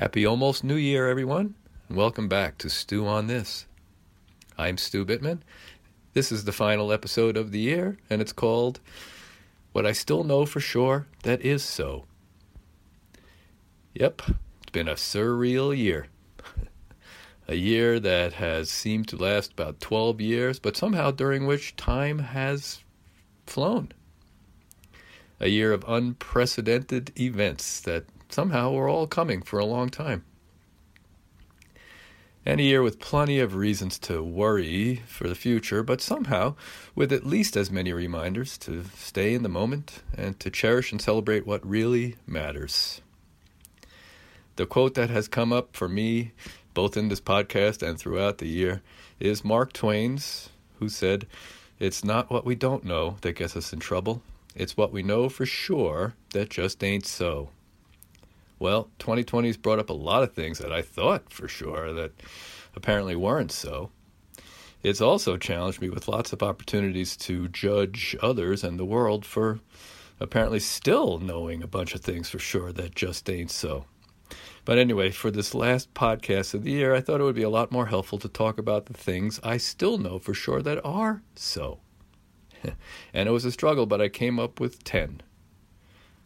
Happy almost New Year, everyone, and welcome back to Stew on This. I'm Stu Bittman. This is the final episode of the year, and it's called What I Still Know for Sure That Is So. Yep, it's been a surreal year. a year that has seemed to last about 12 years, but somehow during which time has flown. A year of unprecedented events that somehow we're all coming for a long time. And a year with plenty of reasons to worry for the future, but somehow with at least as many reminders to stay in the moment and to cherish and celebrate what really matters. The quote that has come up for me, both in this podcast and throughout the year, is Mark Twain's, who said, It's not what we don't know that gets us in trouble, it's what we know for sure that just ain't so. Well, 2020's brought up a lot of things that I thought for sure that apparently weren't so. It's also challenged me with lots of opportunities to judge others and the world for apparently still knowing a bunch of things for sure that just ain't so. But anyway, for this last podcast of the year, I thought it would be a lot more helpful to talk about the things I still know for sure that are so. and it was a struggle, but I came up with 10.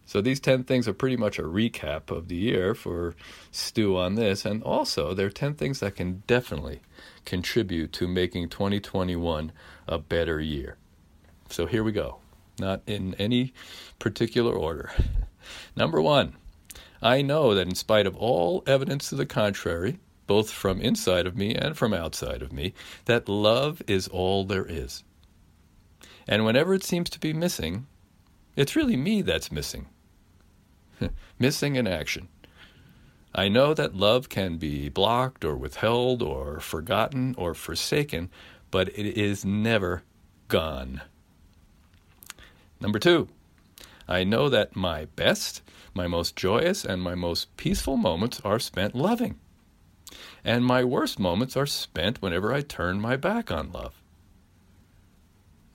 So these 10 things are pretty much a recap of the year for Stew on this. And also, there are 10 things that can definitely contribute to making 2021 a better year. So here we go, not in any particular order. Number one, I know that in spite of all evidence to the contrary, both from inside of me and from outside of me, that love is all there is. And whenever it seems to be missing, it's really me that's missing. missing in action. I know that love can be blocked or withheld or forgotten or forsaken, but it is never gone. Number two, I know that my best, my most joyous, and my most peaceful moments are spent loving. And my worst moments are spent whenever I turn my back on love.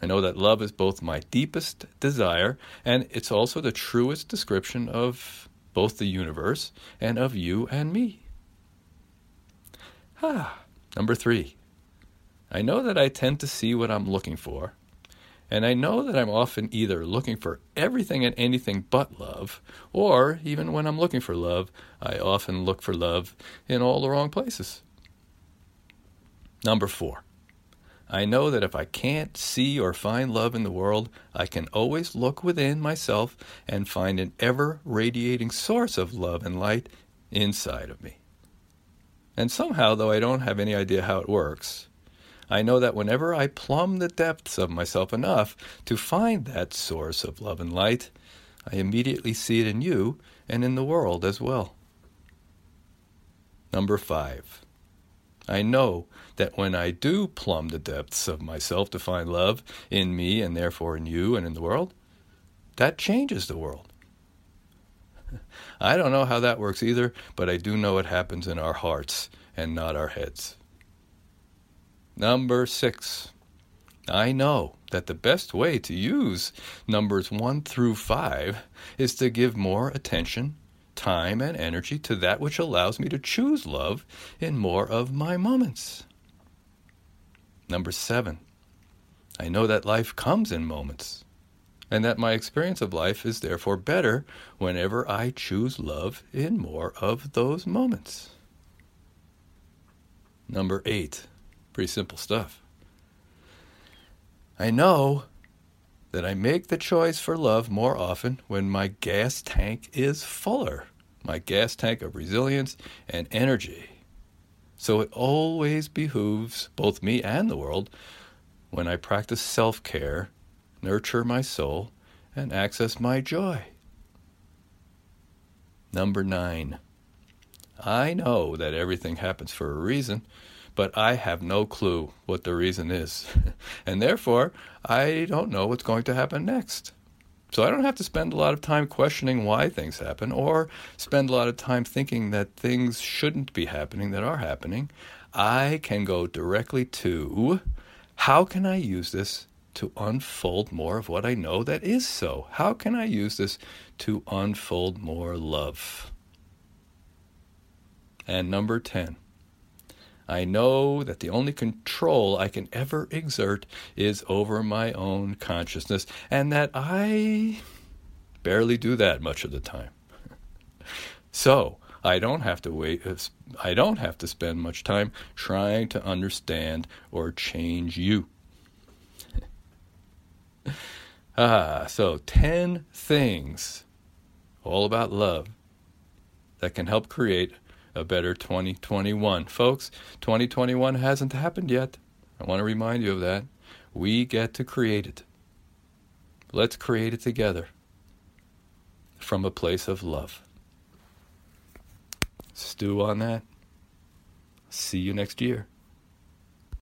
I know that love is both my deepest desire and it's also the truest description of both the universe and of you and me. Ah, number three. I know that I tend to see what I'm looking for, and I know that I'm often either looking for everything and anything but love, or even when I'm looking for love, I often look for love in all the wrong places. Number four. I know that if I can't see or find love in the world, I can always look within myself and find an ever radiating source of love and light inside of me. And somehow, though I don't have any idea how it works, I know that whenever I plumb the depths of myself enough to find that source of love and light, I immediately see it in you and in the world as well. Number five. I know that when I do plumb the depths of myself to find love in me and therefore in you and in the world, that changes the world. I don't know how that works either, but I do know it happens in our hearts and not our heads. Number six. I know that the best way to use numbers one through five is to give more attention time and energy to that which allows me to choose love in more of my moments. Number seven, I know that life comes in moments, and that my experience of life is therefore better whenever I choose love in more of those moments. Number eight, pretty simple stuff. I know that I make the choice for love more often when my gas tank is fuller, my gas tank of resilience and energy. So it always behooves both me and the world when I practice self care, nurture my soul, and access my joy. Number nine. I know that everything happens for a reason, but I have no clue what the reason is. and therefore, I don't know what's going to happen next. So I don't have to spend a lot of time questioning why things happen or spend a lot of time thinking that things shouldn't be happening that are happening. I can go directly to how can I use this to unfold more of what I know that is so? How can I use this to unfold more love? And number 10, I know that the only control I can ever exert is over my own consciousness, and that I barely do that much of the time. so, I don't have to wait uh, I don't have to spend much time trying to understand or change you. ah, so 10 things all about love that can help create a better 2021. Folks, 2021 hasn't happened yet. I want to remind you of that. We get to create it. Let's create it together from a place of love. Stew on that. See you next year.